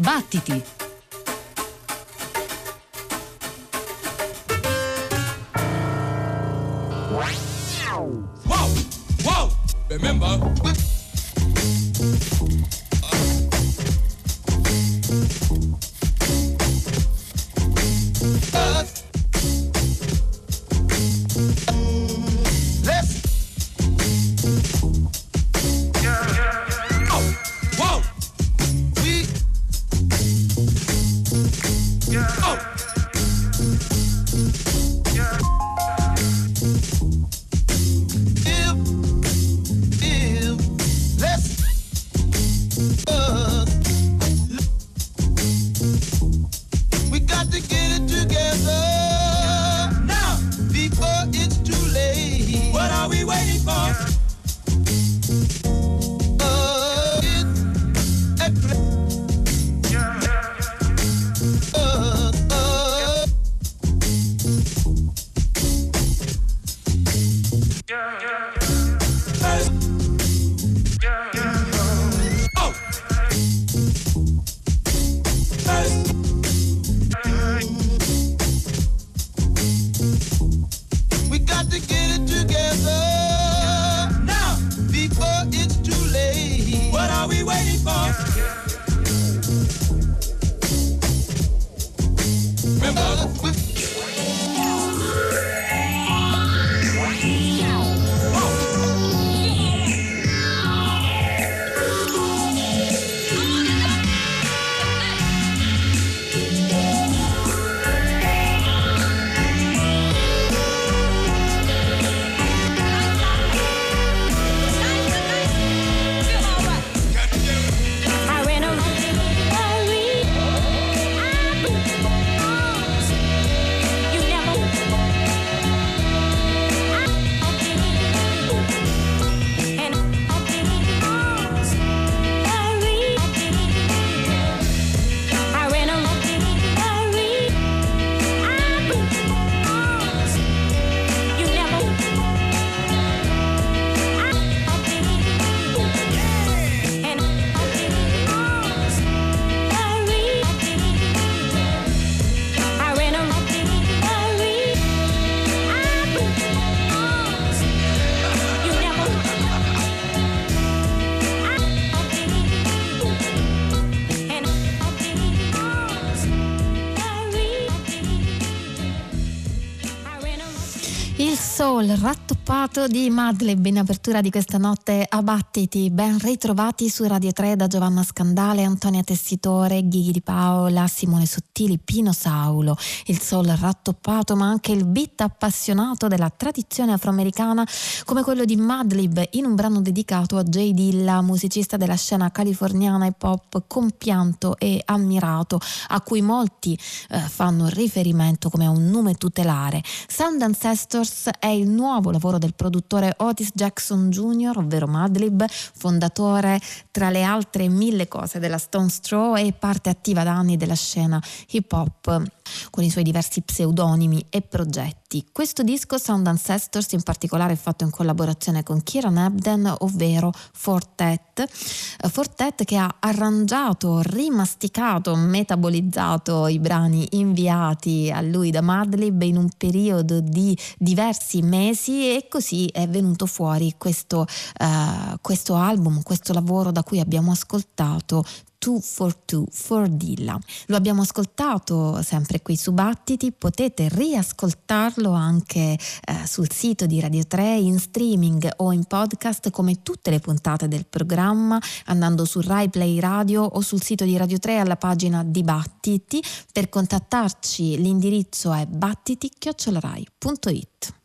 Battiti! Wow! Wow! Remember? Soul rattoppato di Madlib in apertura di questa notte a Battiti. Ben ritrovati su Radio 3 da Giovanna Scandale, Antonia Tessitore, Ghighi di Paola, Simone Sottili, Pino Saulo. Il soul rattoppato ma anche il beat appassionato della tradizione afroamericana come quello di Madlib in un brano dedicato a Jay Dilla, musicista della scena californiana hip hop compianto e ammirato a cui molti eh, fanno riferimento come a un nome tutelare. Sound Ancestors è il nuovo lavoro del produttore Otis Jackson Jr., ovvero Madlib, fondatore tra le altre mille cose della Stone Straw e parte attiva da anni della scena hip hop con i suoi diversi pseudonimi e progetti. Questo disco Sound Ancestors in particolare è fatto in collaborazione con Kieran Ebden, ovvero Fortet. Fortet che ha arrangiato, rimasticato, metabolizzato i brani inviati a lui da Madlib in un periodo di diversi mesi e così è venuto fuori questo, uh, questo album, questo lavoro da cui abbiamo ascoltato 2 for 2 for Dilla. Lo abbiamo ascoltato sempre qui su Battiti, potete riascoltarlo anche eh, sul sito di Radio 3 in streaming o in podcast come tutte le puntate del programma andando su Rai Play Radio o sul sito di Radio 3 alla pagina di Battiti. Per contattarci l'indirizzo è battiti-rai.it.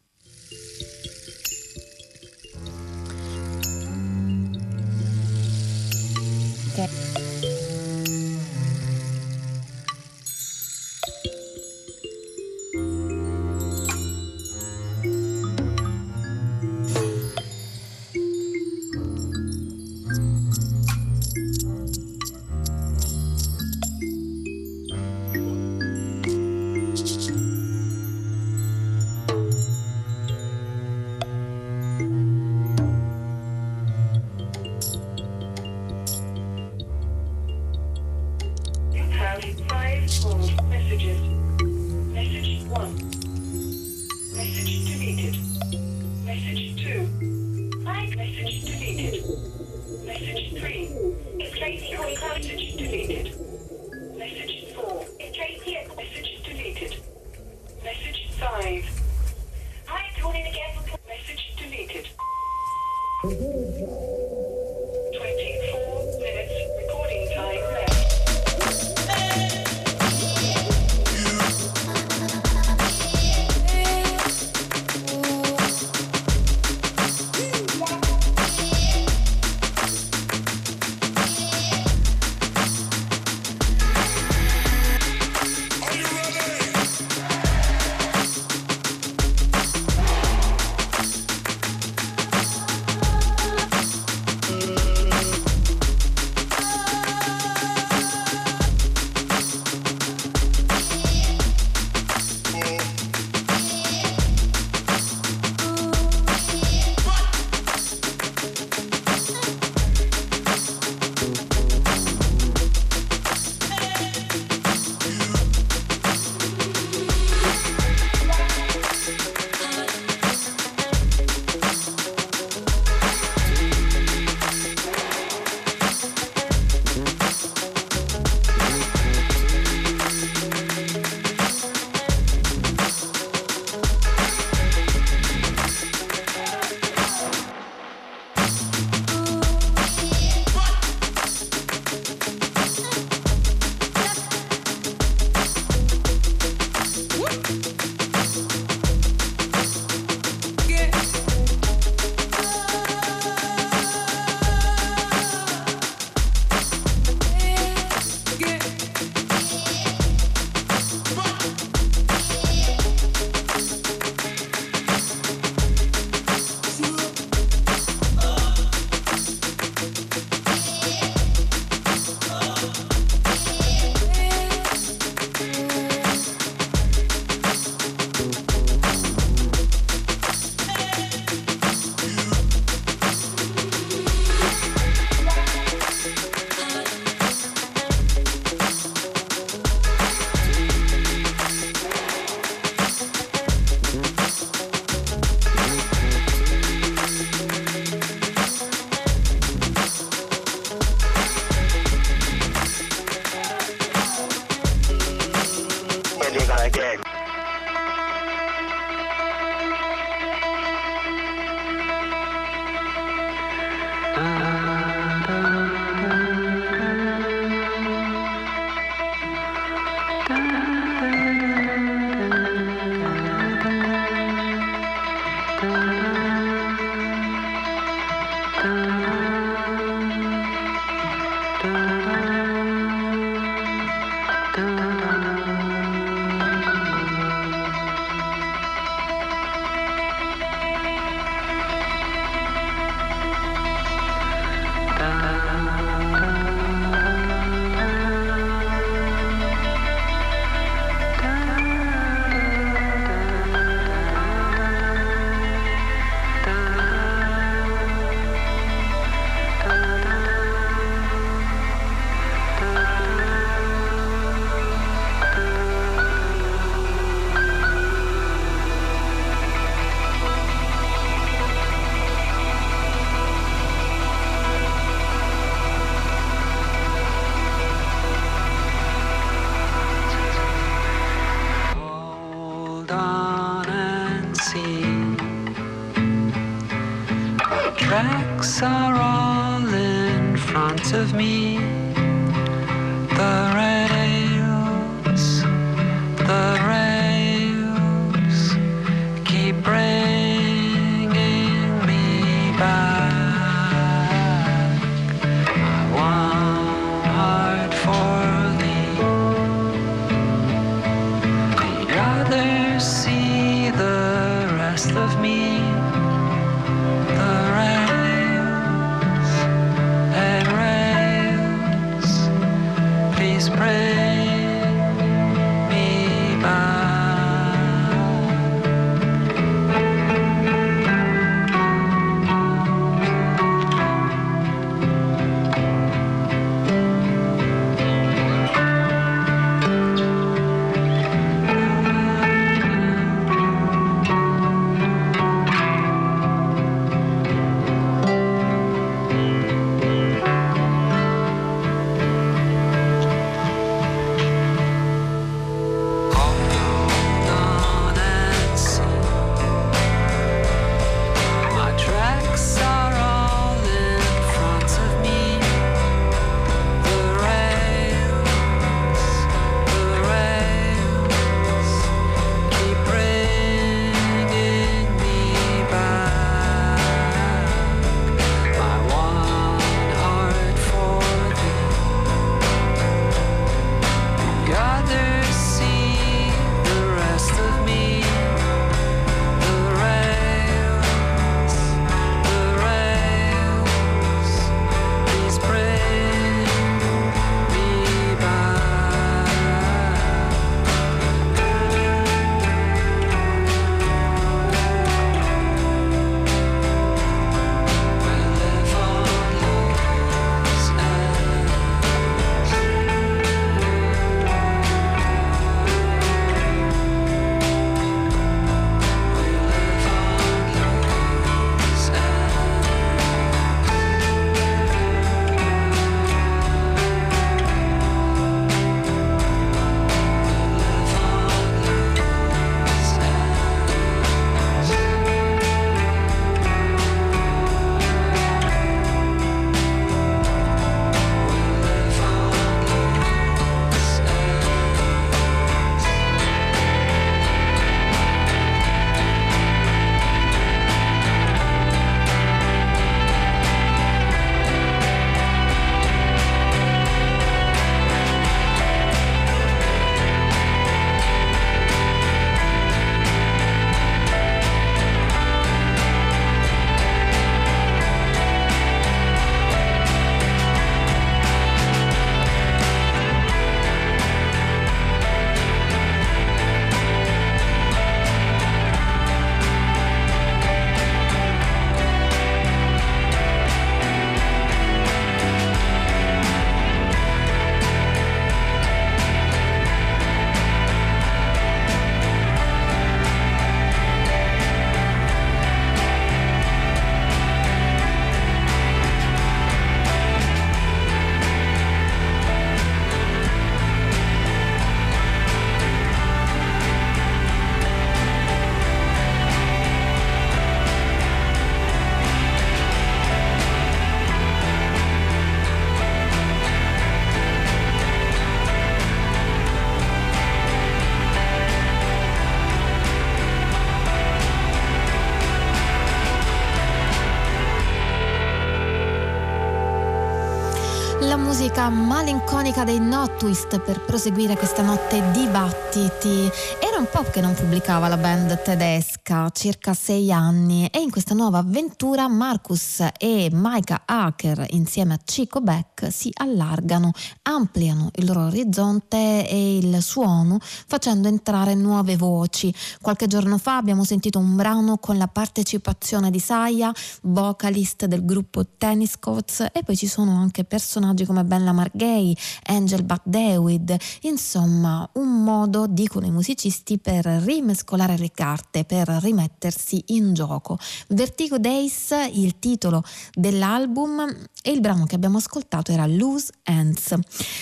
malinconica dei No Twist per proseguire questa notte dibattiti. Era un po' che non pubblicava la band tedesca, circa sei anni, e in questa nuova avventura Marcus e Maika Hacker insieme a Chico Beck si allargano, ampliano il loro orizzonte e il suono facendo entrare nuove voci. Qualche giorno fa abbiamo sentito un brano con la partecipazione di Saya, vocalist del gruppo Tennis Coats e poi ci sono anche personaggi come Ben Lamar-Gay, Angel David, insomma un modo, dicono i musicisti, per rimescolare le carte, per rimettersi in gioco. Vertigo Days, il titolo dell'album e il brano che abbiamo ascoltato era Loose Ends.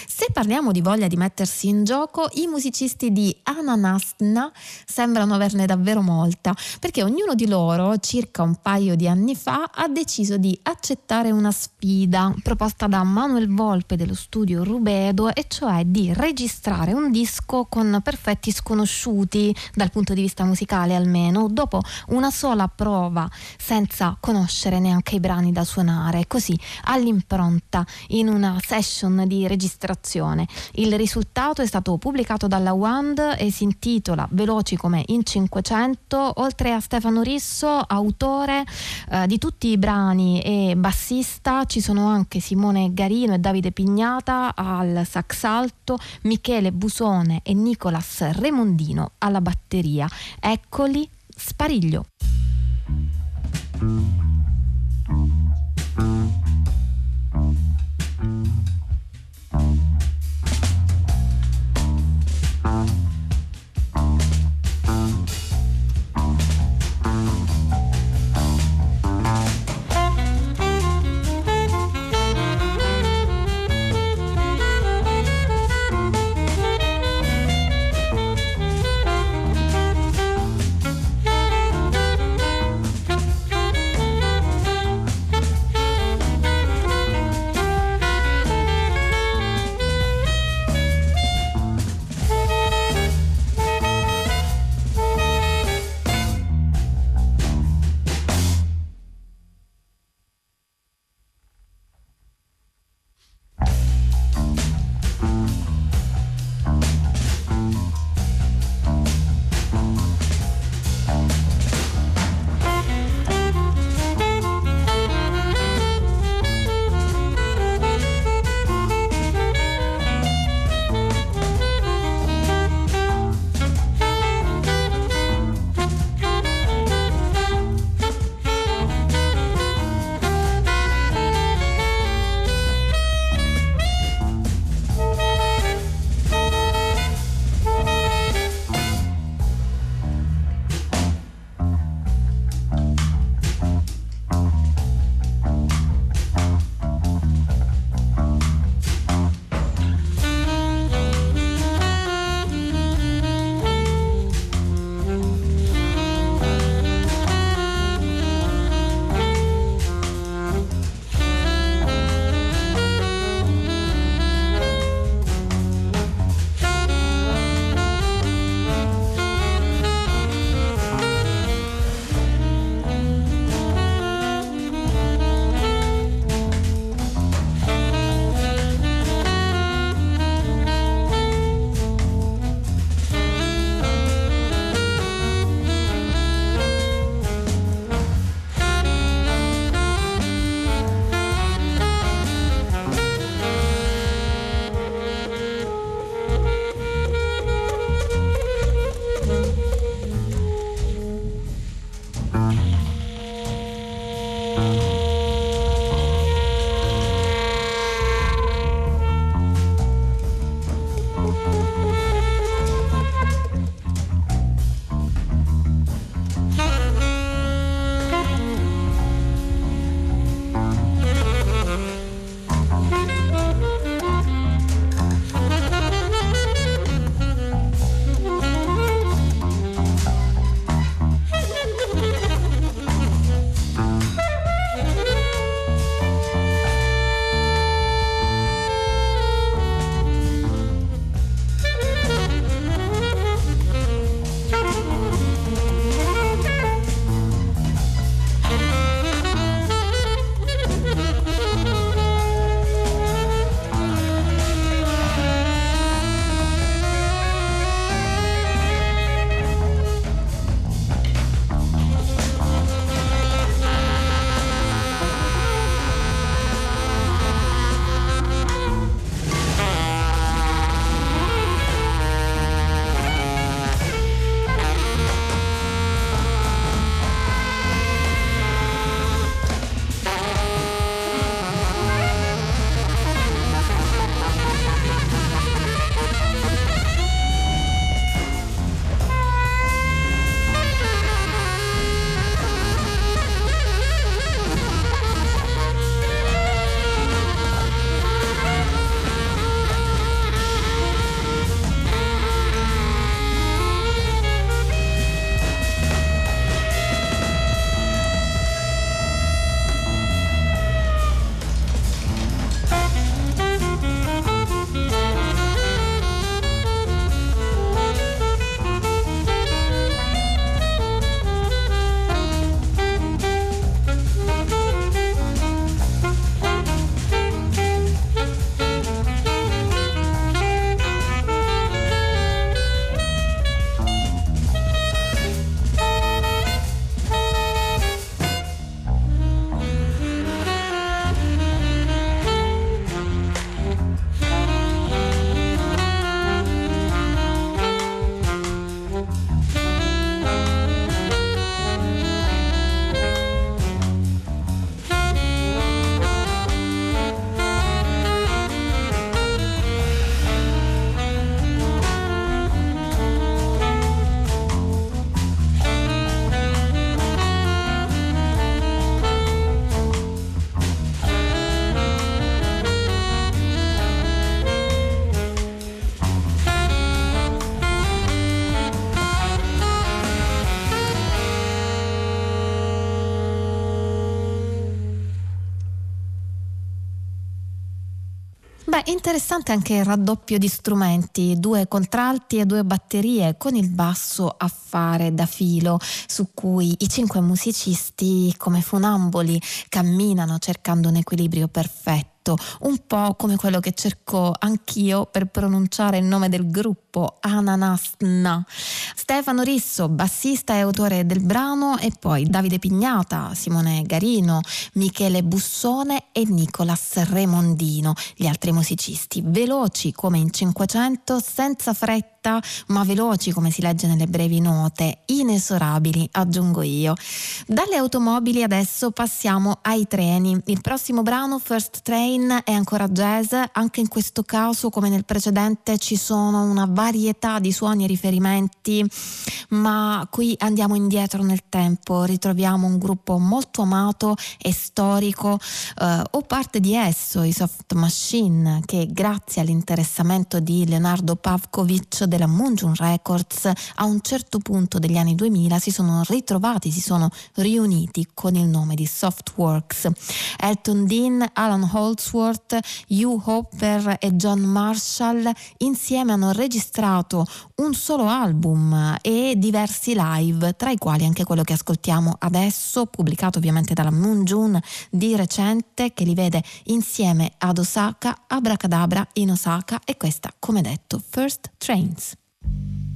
Se parliamo di voglia di mettersi in gioco, i musicisti di Ananasna sembrano averne davvero molta, perché ognuno di loro, circa un paio di anni fa, ha deciso di accettare una sfida proposta da Manuel Manuel Volpe dello studio Rubedo e cioè di registrare un disco con perfetti sconosciuti dal punto di vista musicale almeno dopo una sola prova senza conoscere neanche i brani da suonare così all'impronta in una session di registrazione il risultato è stato pubblicato dalla Wand e si intitola Veloci come in 500 oltre a Stefano Risso autore eh, di tutti i brani e bassista ci sono anche Simone Garini Marino e Davide Pignata al sax alto, Michele Busone e Nicolas Remondino alla batteria. Eccoli, Spariglio. Interessante anche il raddoppio di strumenti, due contralti e due batterie con il basso a fare da filo su cui i cinque musicisti come funamboli camminano cercando un equilibrio perfetto dialetto, un po' come quello che cerco anch'io per pronunciare il nome del gruppo, Ananasna. Stefano Risso, bassista e autore del brano, e poi Davide Pignata, Simone Garino, Michele Bussone e Nicolas Remondino, gli altri musicisti, veloci come in 500, senza fretta fretta ma veloci come si legge nelle brevi note, inesorabili aggiungo io. Dalle automobili adesso passiamo ai treni. Il prossimo brano First Train è ancora jazz, anche in questo caso come nel precedente ci sono una varietà di suoni e riferimenti, ma qui andiamo indietro nel tempo, ritroviamo un gruppo molto amato e storico eh, o parte di esso, i Soft Machine, che grazie all'interessamento di Leonardo Pavkovic della Moonjun Records a un certo punto degli anni 2000 si sono ritrovati, si sono riuniti con il nome di Softworks. Elton Dean, Alan Holdsworth, Hugh Hopper e John Marshall insieme hanno registrato un solo album e diversi live, tra i quali anche quello che ascoltiamo adesso, pubblicato ovviamente dalla Moonjun di recente, che li vede insieme ad Osaka, Abracadabra in Osaka e questa, come detto, First Trains. Thank you.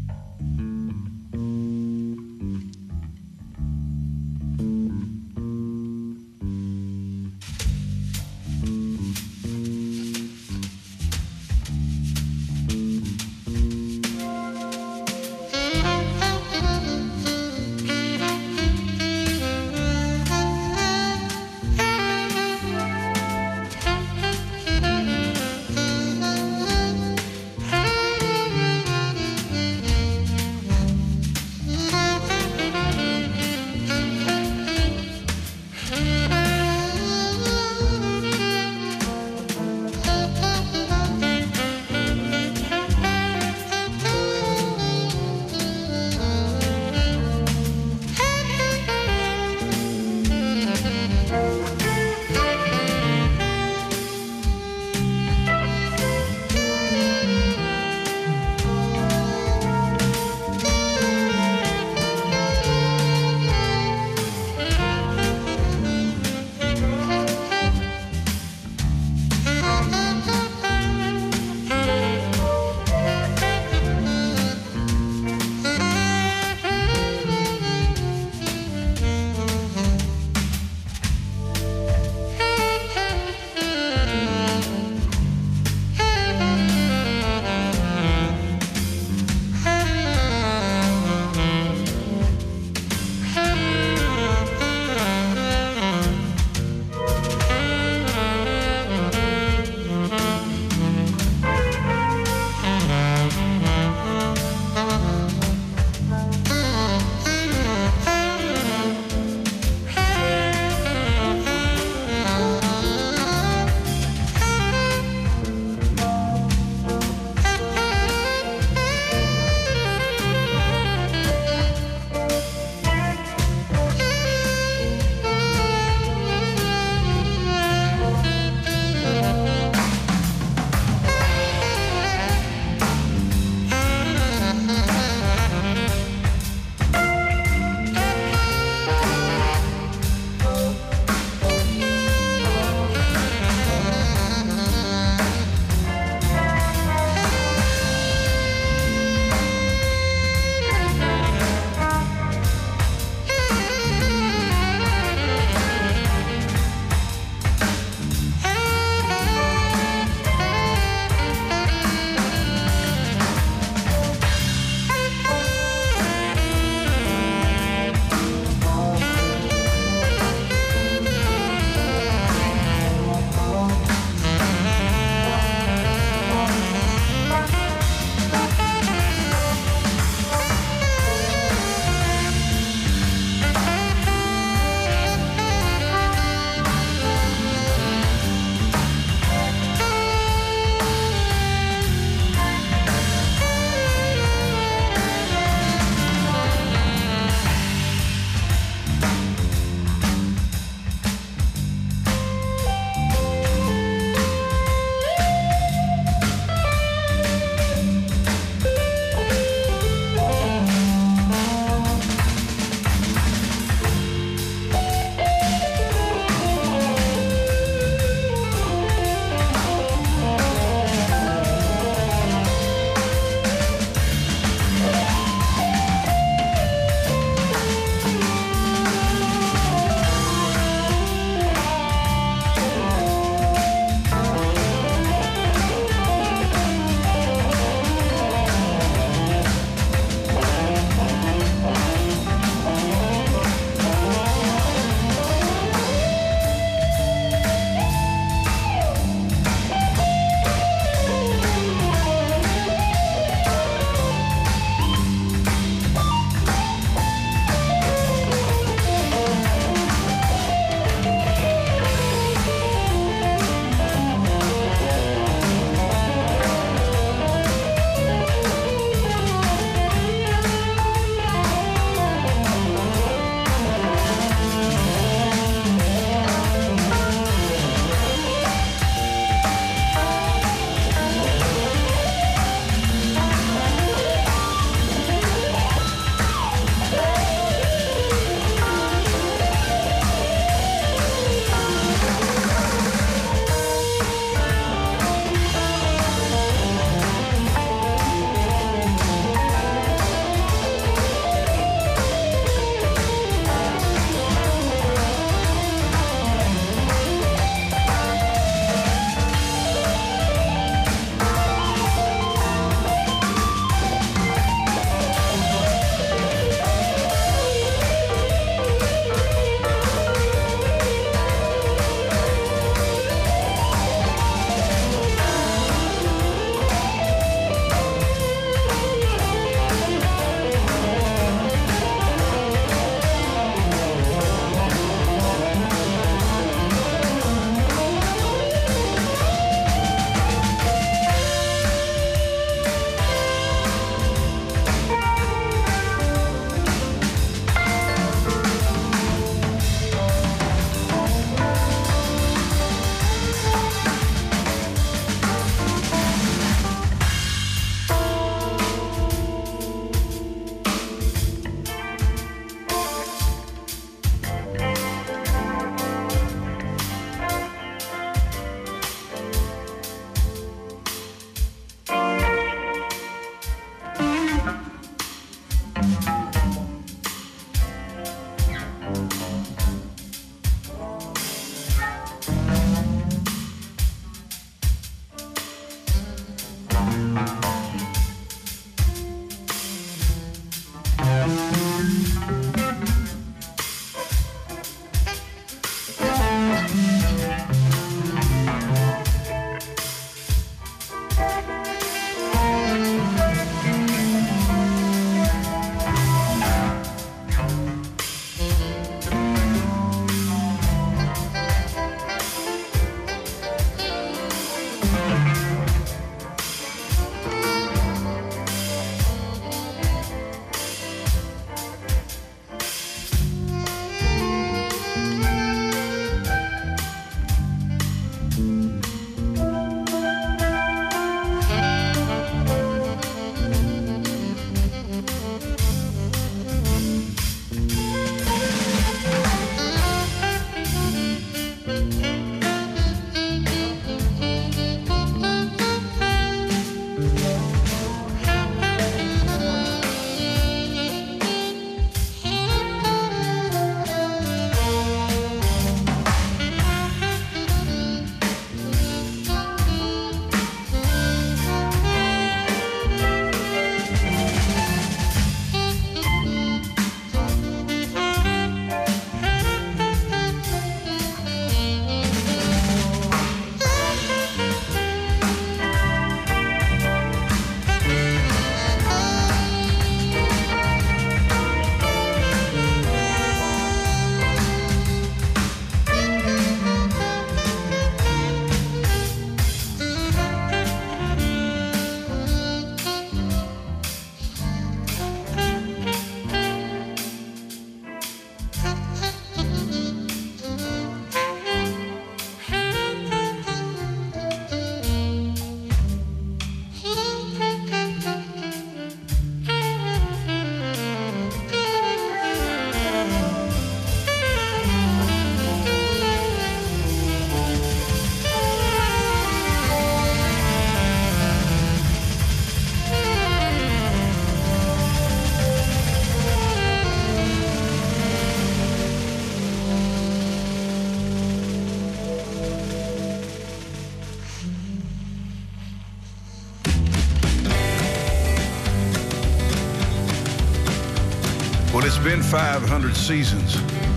It's been 500 seasons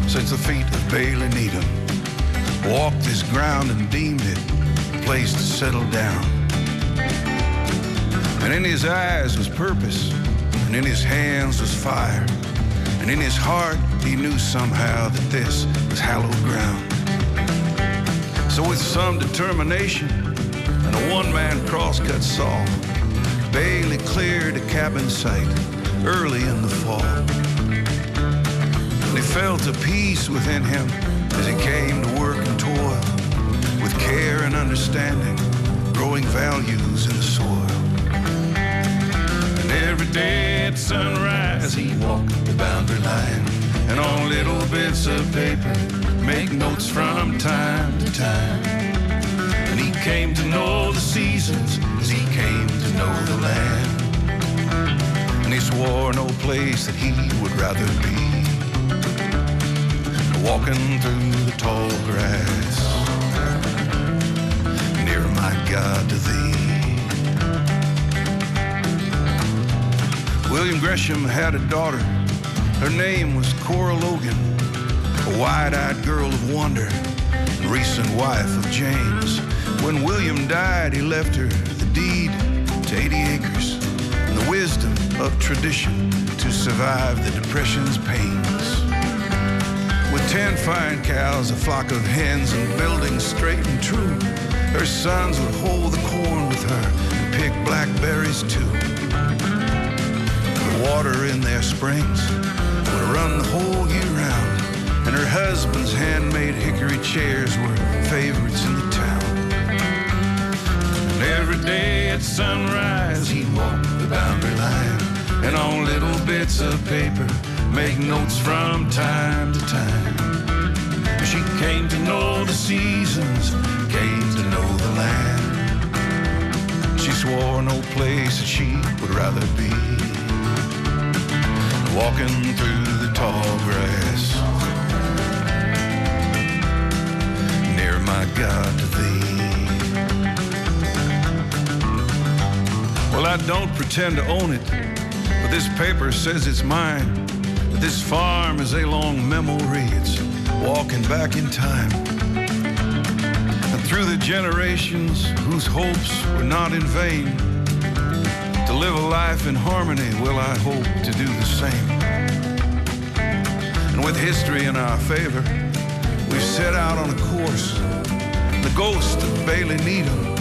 since the feet of Bailey Needham walked this ground and deemed it a place to settle down. And in his eyes was purpose, and in his hands was fire, and in his heart he knew somehow that this was hallowed ground. So with some determination and a one-man crosscut saw, Bailey cleared a cabin site early in the fall. He felt a peace within him as he came to work and toil with care and understanding, growing values in the soil. And every day at sunrise, he walked the boundary line and on little bits of paper, make notes from time to time. And he came to know the seasons as he came to know the land. And he swore no place that he would rather be walking through the tall grass near my God to thee. William Gresham had a daughter. Her name was Cora Logan, a wide-eyed girl of wonder recent wife of James. When William died, he left her the deed to 80 acres and the wisdom of tradition to survive the Depression's pains. Ten fine cows, a flock of hens, and buildings straight and true, her sons would hold the corn with her and pick blackberries too. The water in their springs would run the whole year round, and her husband's handmade hickory chairs were favorites in the town. And every day at sunrise, he'd walk the boundary line, and on little bits of paper, make notes from time to time. Came to know the seasons, came to know the land. She swore no place that she would rather be. Walking through the tall grass, near my God to thee. Well, I don't pretend to own it, but this paper says it's mine. This farm is a long memory. Walking back in time. And through the generations whose hopes were not in vain, to live a life in harmony, will I hope to do the same. And with history in our favor, we've set out on a course. The ghost of Bailey Needham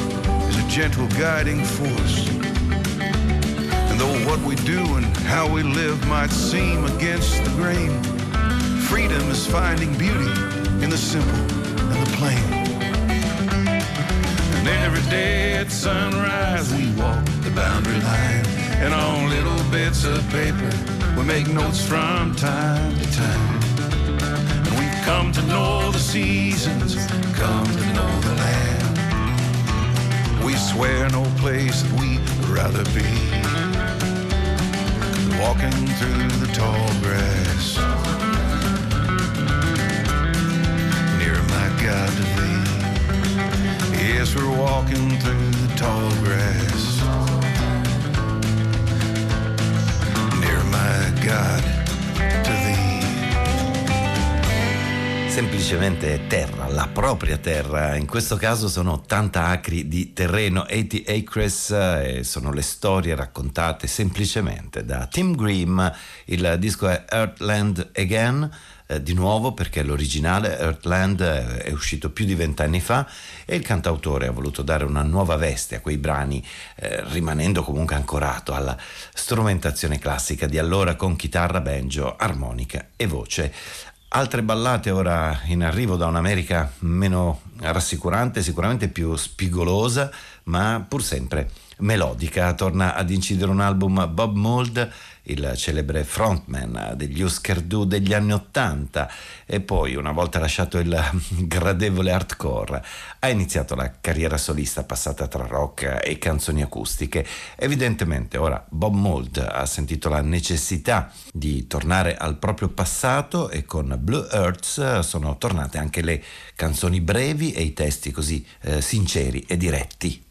is a gentle guiding force. And though what we do and how we live might seem against the grain, freedom is finding beauty in the simple and the plain. And every day at sunrise, we walk the boundary line. And on little bits of paper, we make notes from time to time. And we've come to know the seasons, come to know the land. We swear no place that we would rather be. Walking through the tall grass. Yes, we're walking through the tall grass. Near my God to thee. semplicemente terra, la propria terra. In questo caso sono 80 acri di terreno, 80 acres, e sono le storie raccontate semplicemente da Tim Grimm. Il disco è Earthland Again. Eh, di nuovo perché l'originale Earthland eh, è uscito più di vent'anni fa e il cantautore ha voluto dare una nuova veste a quei brani eh, rimanendo comunque ancorato alla strumentazione classica di allora con chitarra, banjo, armonica e voce. Altre ballate ora in arrivo da un'America meno rassicurante, sicuramente più spigolosa, ma pur sempre melodica. Torna ad incidere un album Bob Mould, il celebre frontman degli Husker Du degli anni Ottanta e poi, una volta lasciato il gradevole hardcore, ha iniziato la carriera solista passata tra rock e canzoni acustiche. Evidentemente ora Bob Mould ha sentito la necessità di tornare al proprio passato e con Blue Earths sono tornate anche le canzoni brevi e i testi così eh, sinceri e diretti.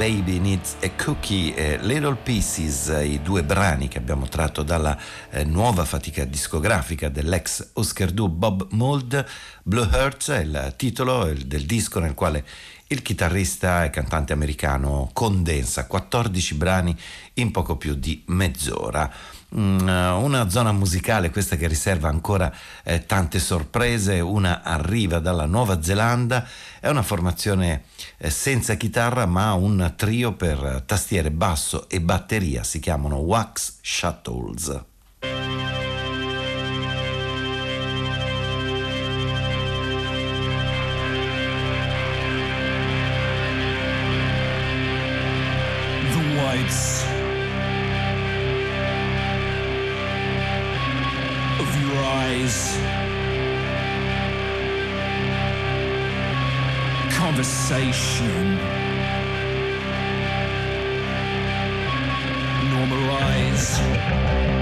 Baby Needs a Cookie e Little Pieces, i due brani che abbiamo tratto dalla eh, nuova fatica discografica dell'ex Oscar Du Bob Mould. Blue Hearts è il titolo del disco nel quale il chitarrista e cantante americano condensa 14 brani in poco più di mezz'ora. Mm, una zona musicale questa che riserva ancora eh, tante sorprese, una arriva dalla Nuova Zelanda, è una formazione eh, senza chitarra ma un trio per tastiere basso e batteria, si chiamano Wax Shuttles. conversation. Normalize.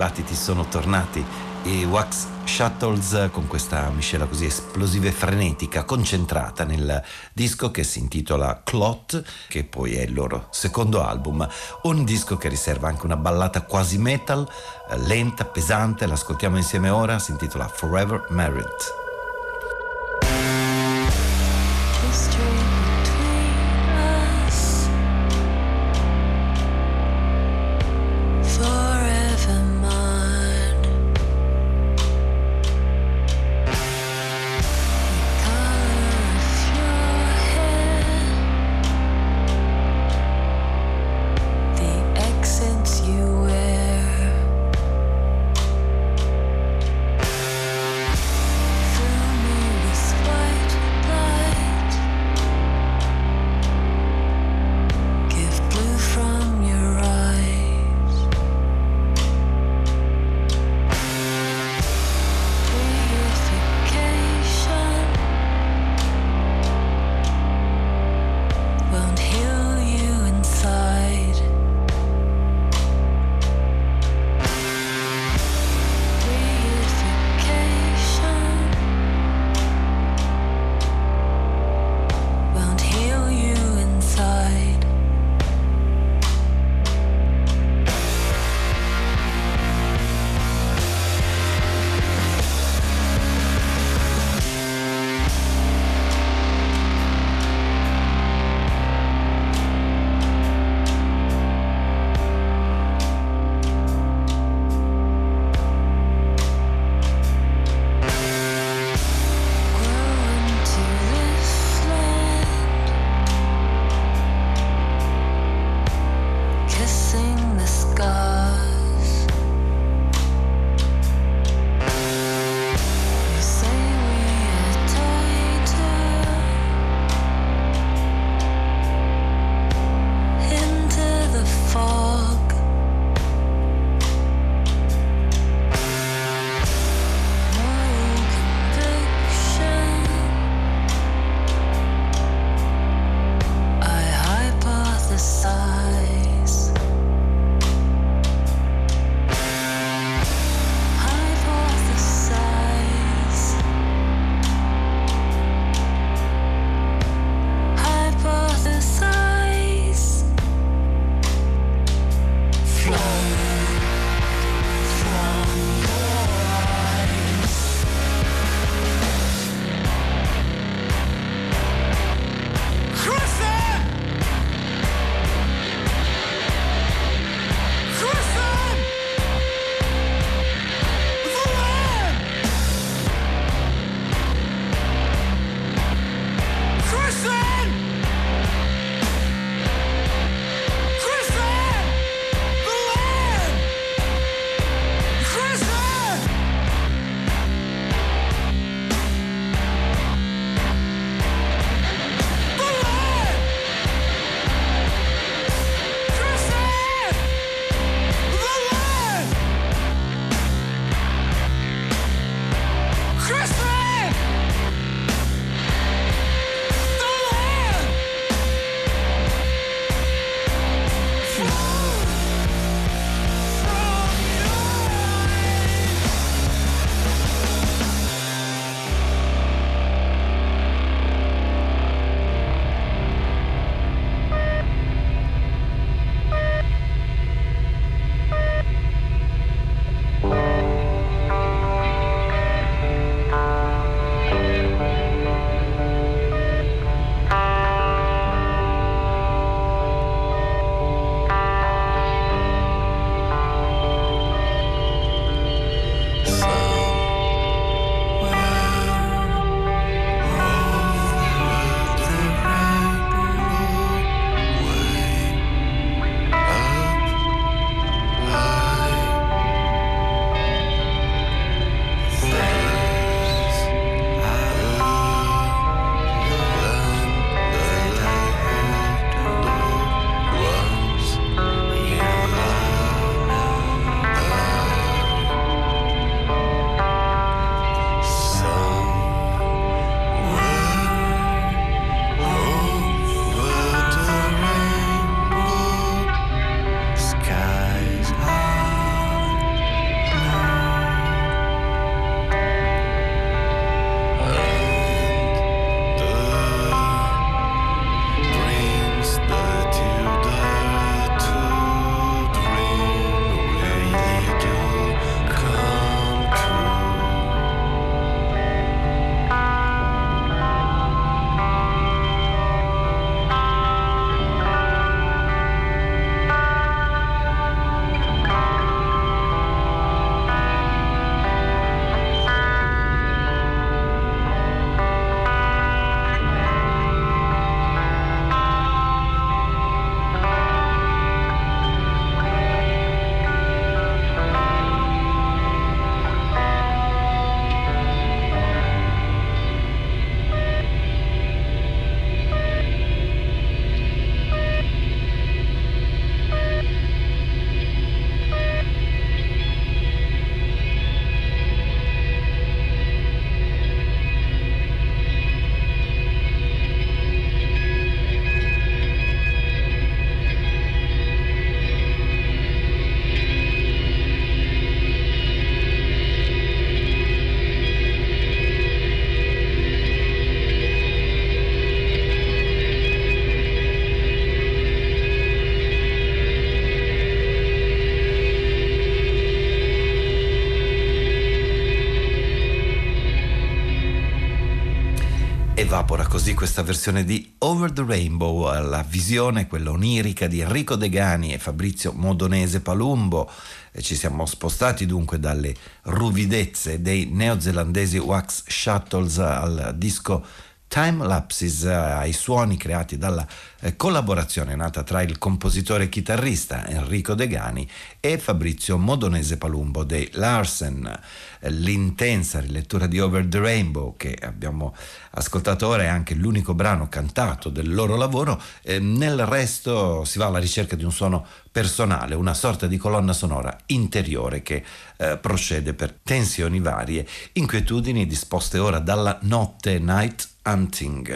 Battiti sono tornati i Wax Shuttles con questa miscela così esplosiva e frenetica concentrata nel disco che si intitola Clot che poi è il loro secondo album. Un disco che riserva anche una ballata quasi metal lenta, pesante. L'ascoltiamo insieme ora si intitola Forever Married così questa versione di Over the Rainbow, la visione, quella onirica di Enrico Degani e Fabrizio Modonese Palumbo. E ci siamo spostati dunque dalle ruvidezze dei neozelandesi Wax Shuttles al disco Time Lapses eh, ai suoni creati dalla eh, collaborazione nata tra il compositore e chitarrista Enrico Degani e Fabrizio Modonese Palumbo dei Larsen. Eh, l'intensa rilettura di Over the Rainbow che abbiamo ascoltato ora è anche l'unico brano cantato del loro lavoro, nel resto si va alla ricerca di un suono personale, una sorta di colonna sonora interiore che eh, procede per tensioni varie, inquietudini disposte ora dalla notte night Hunting.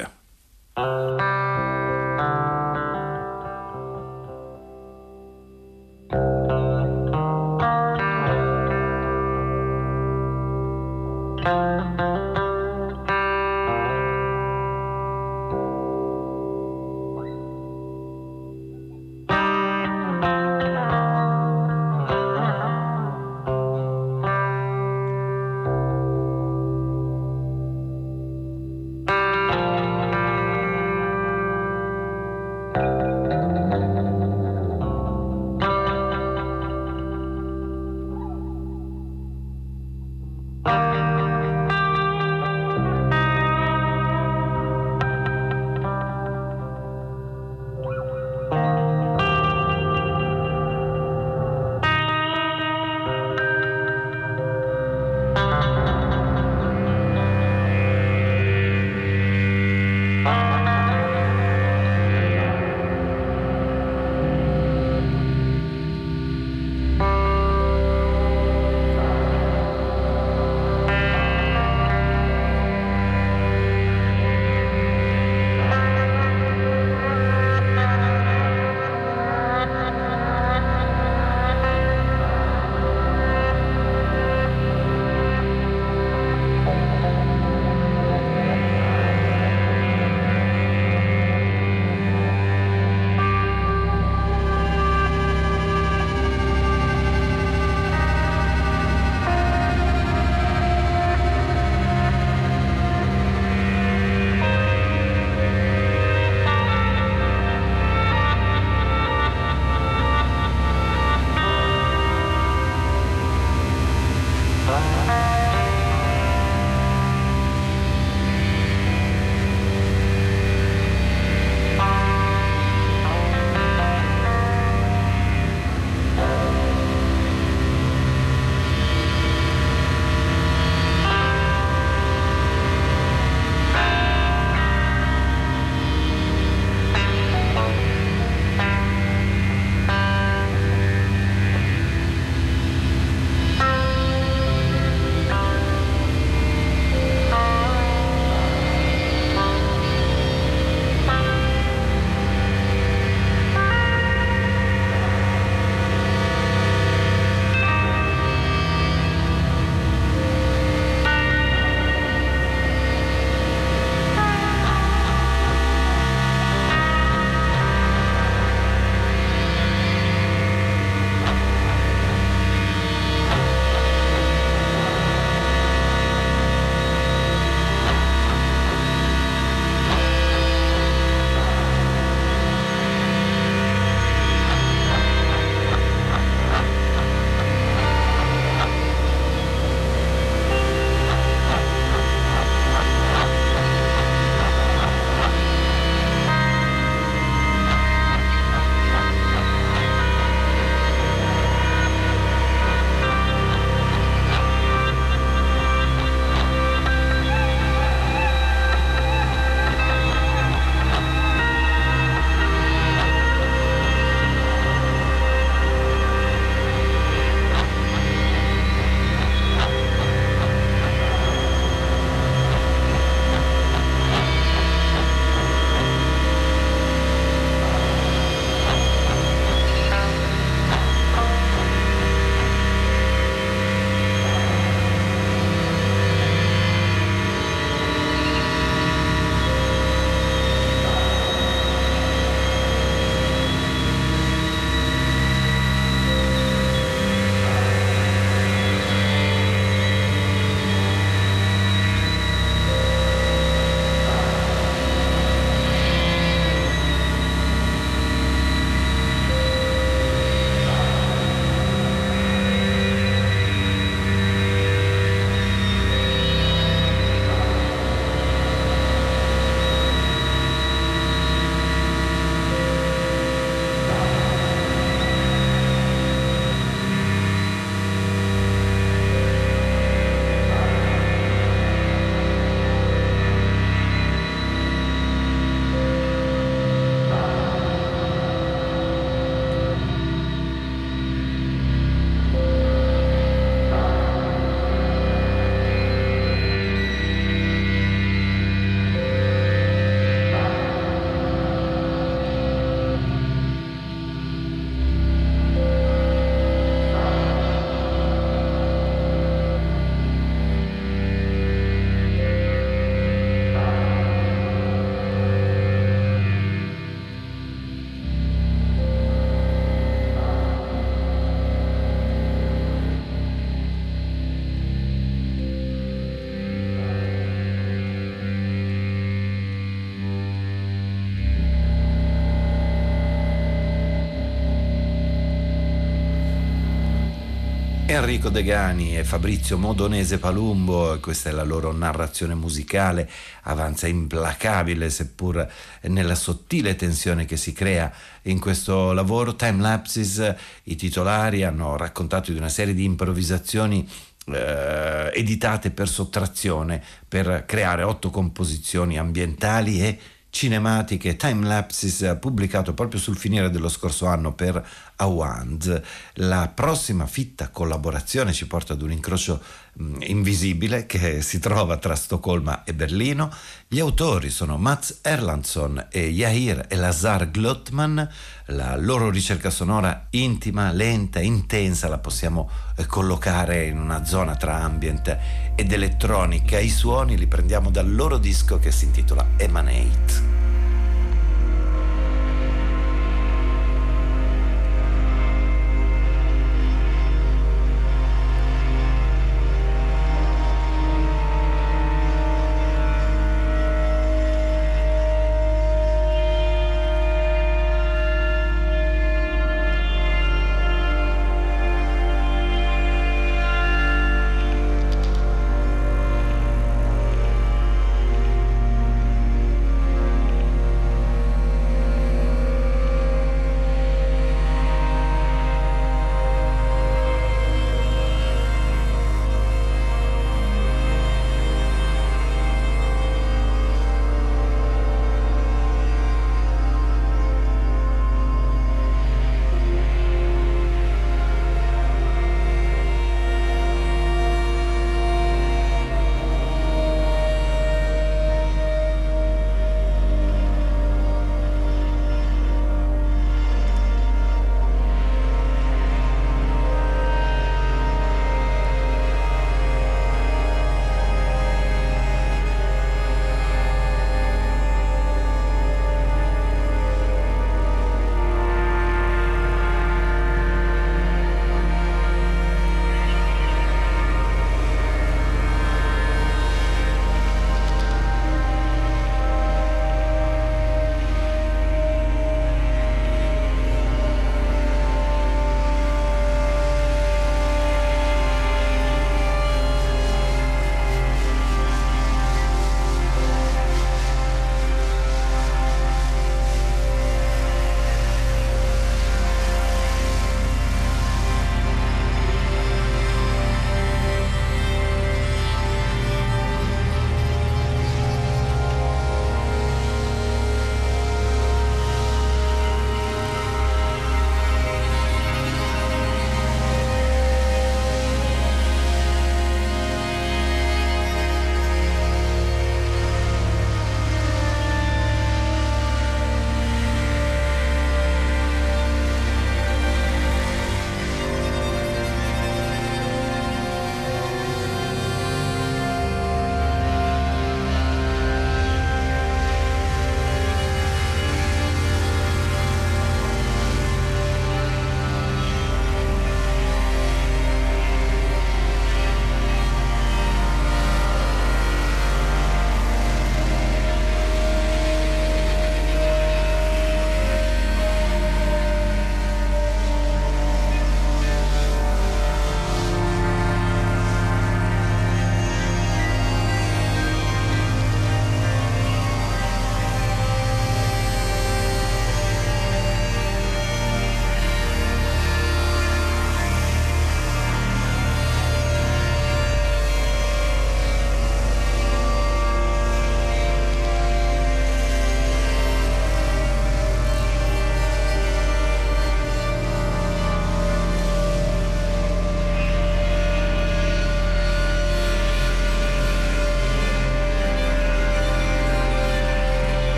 Enrico Degani e Fabrizio Modonese Palumbo, questa è la loro narrazione musicale, avanza implacabile seppur nella sottile tensione che si crea in questo lavoro. Time Lapses, i titolari hanno raccontato di una serie di improvvisazioni eh, editate per sottrazione per creare otto composizioni ambientali e cinematiche Time Lapses pubblicato proprio sul finire dello scorso anno per Awand. La prossima fitta collaborazione ci porta ad un incrocio mh, invisibile che si trova tra Stoccolma e Berlino. Gli autori sono Mats Erlandsson e Yair Elazar Glotman. La loro ricerca sonora intima, lenta, intensa la possiamo eh, collocare in una zona tra ambient ed elettronica. I suoni li prendiamo dal loro disco che si intitola Emanate.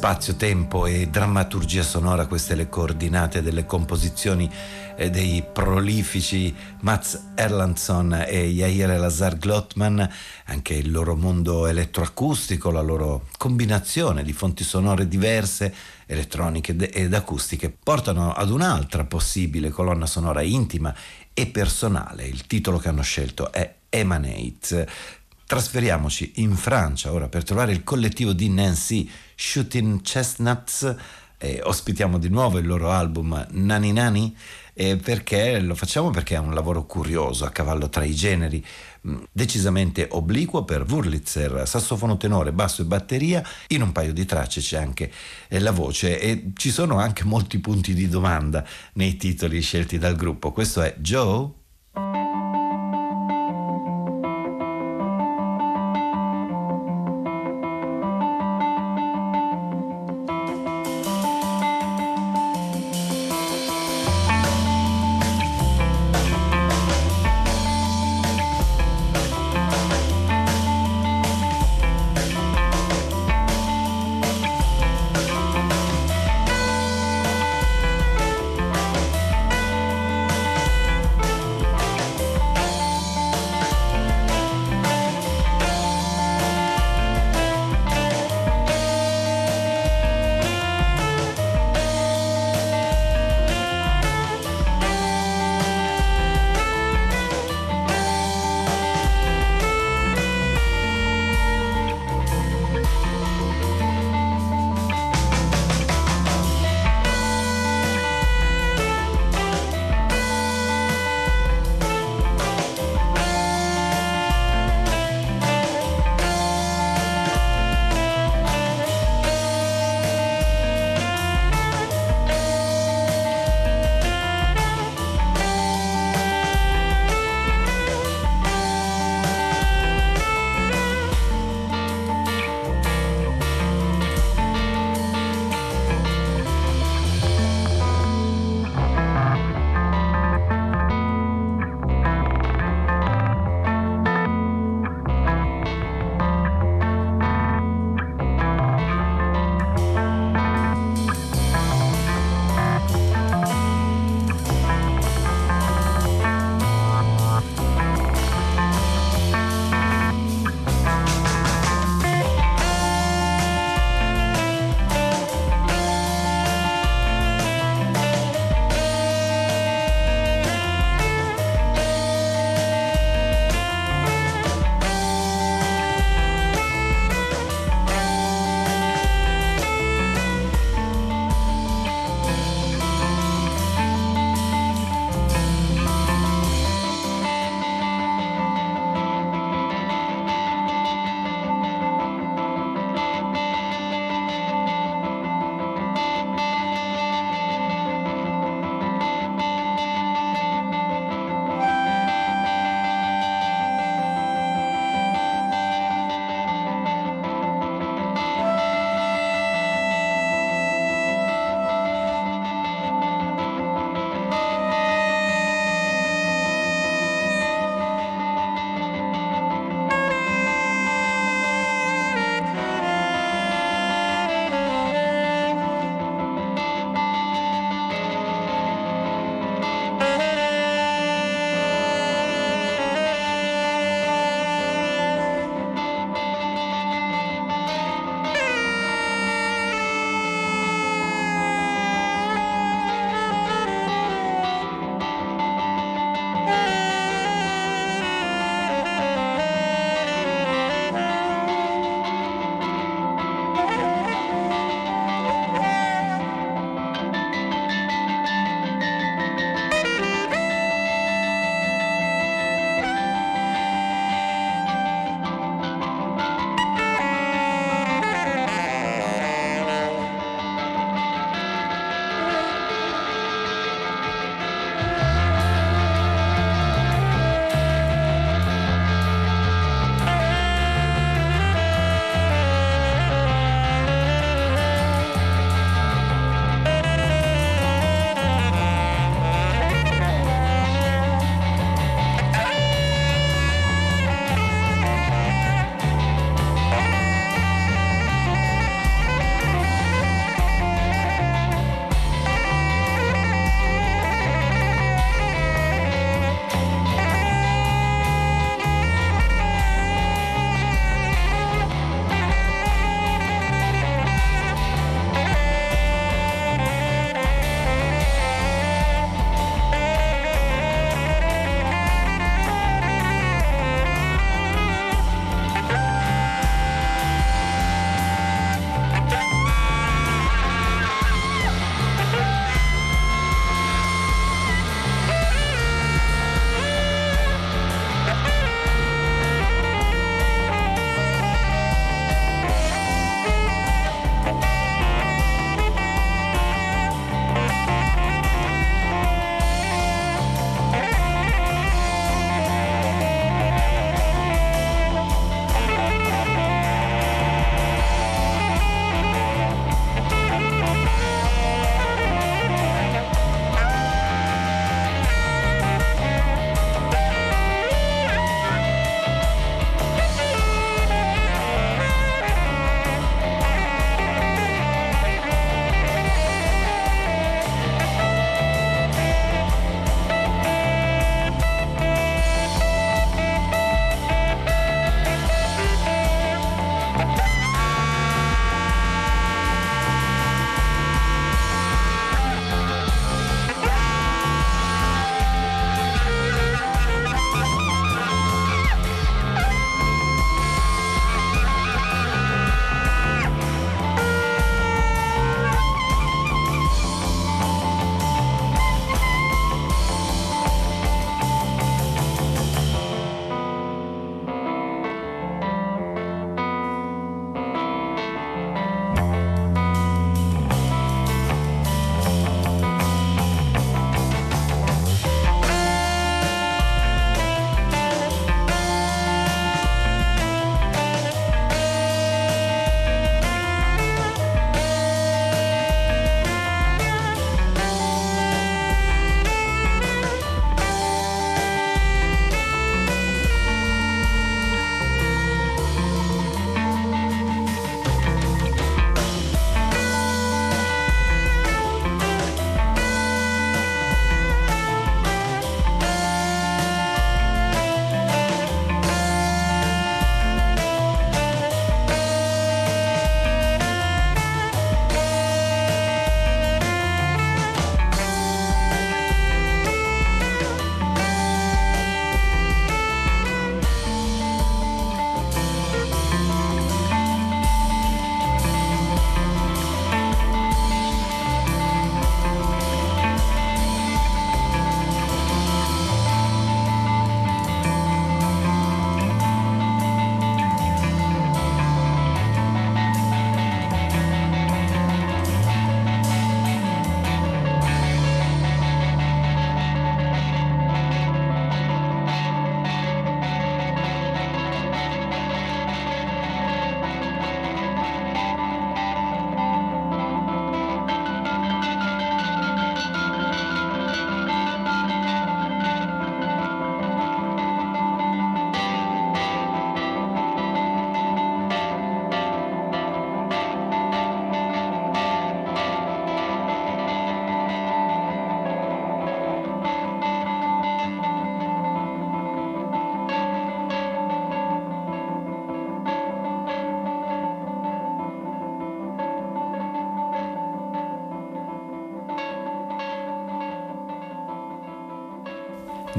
Spazio, tempo e drammaturgia sonora, queste le coordinate delle composizioni eh, dei prolifici Mats Erlandsson e Yair Lazar Glotman, anche il loro mondo elettroacustico, la loro combinazione di fonti sonore diverse, elettroniche ed acustiche, portano ad un'altra possibile colonna sonora intima e personale. Il titolo che hanno scelto è Emanate. Trasferiamoci in Francia ora per trovare il collettivo di Nancy Shooting Chestnuts e ospitiamo di nuovo il loro album Nani Nani e perché lo facciamo perché è un lavoro curioso a cavallo tra i generi mm, decisamente obliquo per Wurlitzer, sassofono tenore, basso e batteria, in un paio di tracce c'è anche eh, la voce e ci sono anche molti punti di domanda nei titoli scelti dal gruppo. Questo è Joe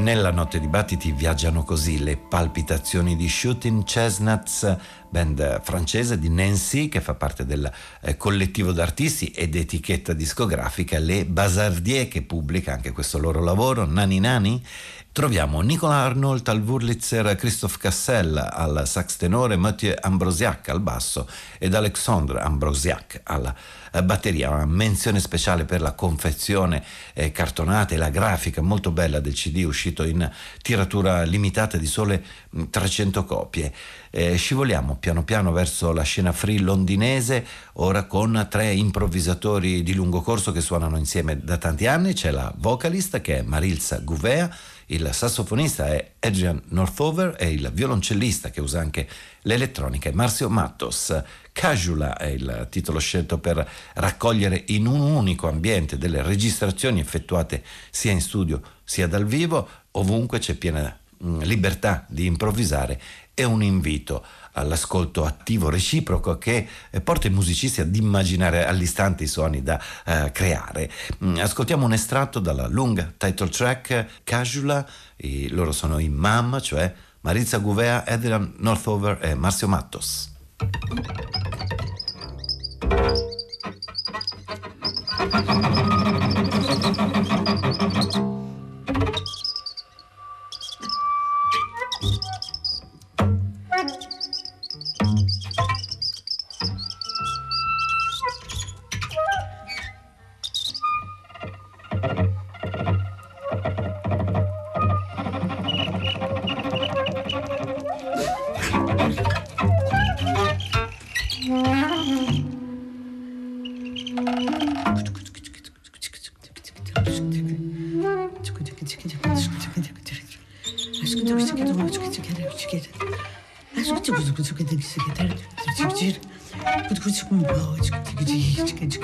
Nella notte di battiti viaggiano così le palpitazioni di Shooting Chestnuts, band francese di Nancy che fa parte del eh, collettivo d'artisti ed etichetta discografica Le Bazardier che pubblica anche questo loro lavoro, Nani Nani. Troviamo Nicola Arnold al Wurlitzer, Christophe Cassel al sax tenore, Mathieu Ambrosiac al basso ed Alexandre Ambrosiac alla eh, batteria. Una menzione speciale per la confezione eh, cartonata e la grafica molto bella del CD uscito in tiratura limitata di sole 300 mm, copie. Eh, scivoliamo piano piano verso la scena free londinese, ora con tre improvvisatori di lungo corso che suonano insieme da tanti anni. C'è la vocalista che è Marilsa Gouveia, il sassofonista è Adrian Northover e il violoncellista che usa anche l'elettronica è Marcio Mattos. Casuala è il titolo scelto per raccogliere in un unico ambiente delle registrazioni effettuate sia in studio sia dal vivo, ovunque c'è piena mm, libertà di improvvisare e un invito all'ascolto attivo reciproco che eh, porta i musicisti ad immaginare all'istante i suoni da uh, creare. Mm, ascoltiamo un estratto dalla lunga title track Casuala, e loro sono i MAM, cioè Marizia Guvea, Adrian Northover e Marcio Mattos.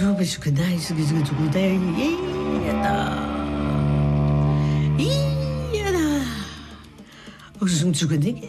Aşkı çok kadar sıkı sıkı çok kadar iyi ya da iyi ya da. Aşkı çok kadar iyi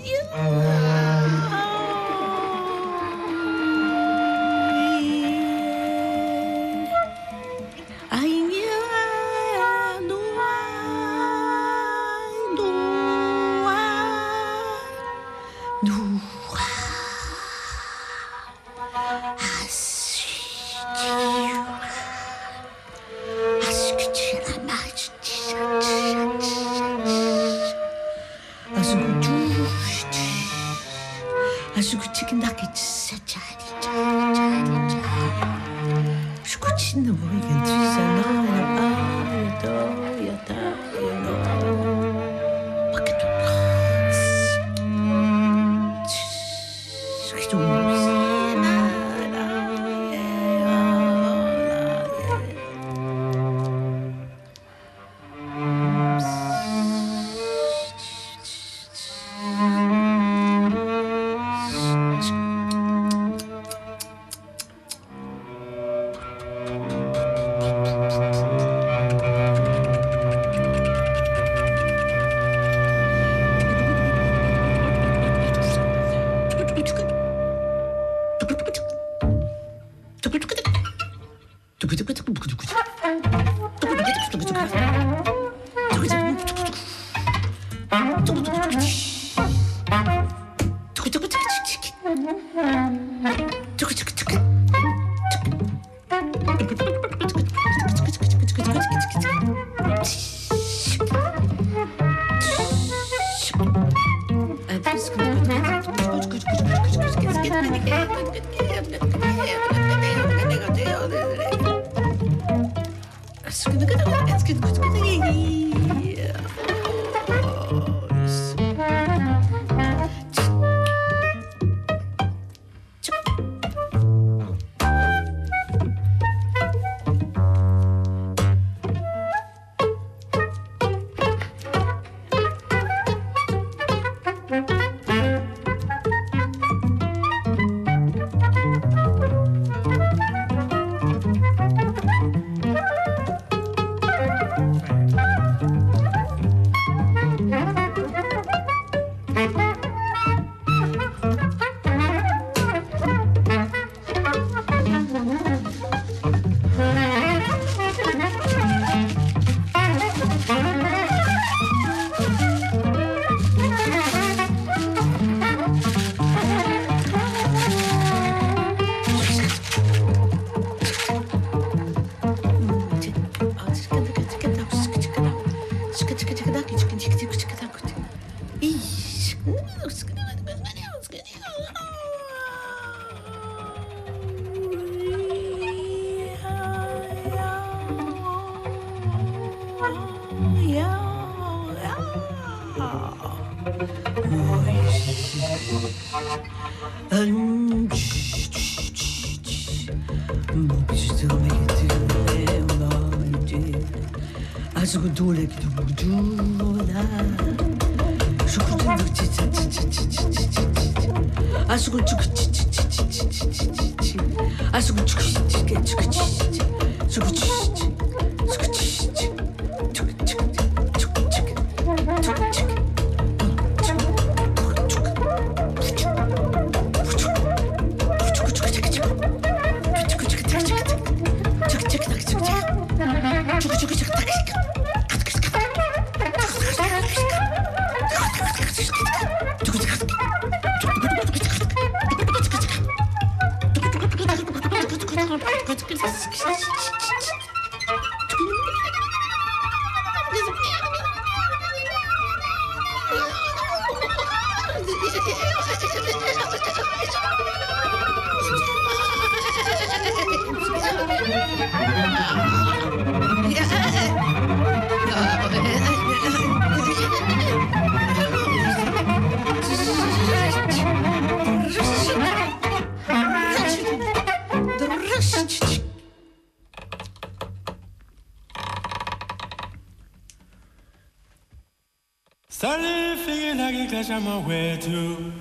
wethu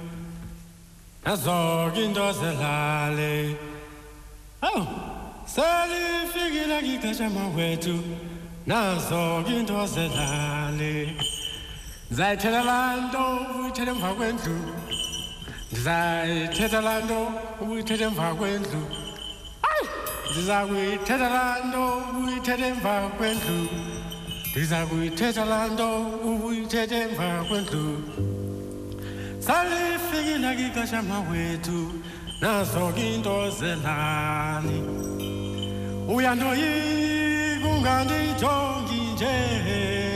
nazoke into zelale. Awu selifikile ngixesha mawethu nazoke into zelale. Ndizayithetha laa nto uyithethe emva kwendlu ndizayithetha laa nto ubuyithethe emva kwendlu. Ndiza kuyithetha laa nto ubuyithethe emva kwendlu. Ndiza kuyithetha laa nto ubuyithethe emva kwendlu salifike nakixesha mawethu nazo into zelani uyandoyika ungandinjongi nje.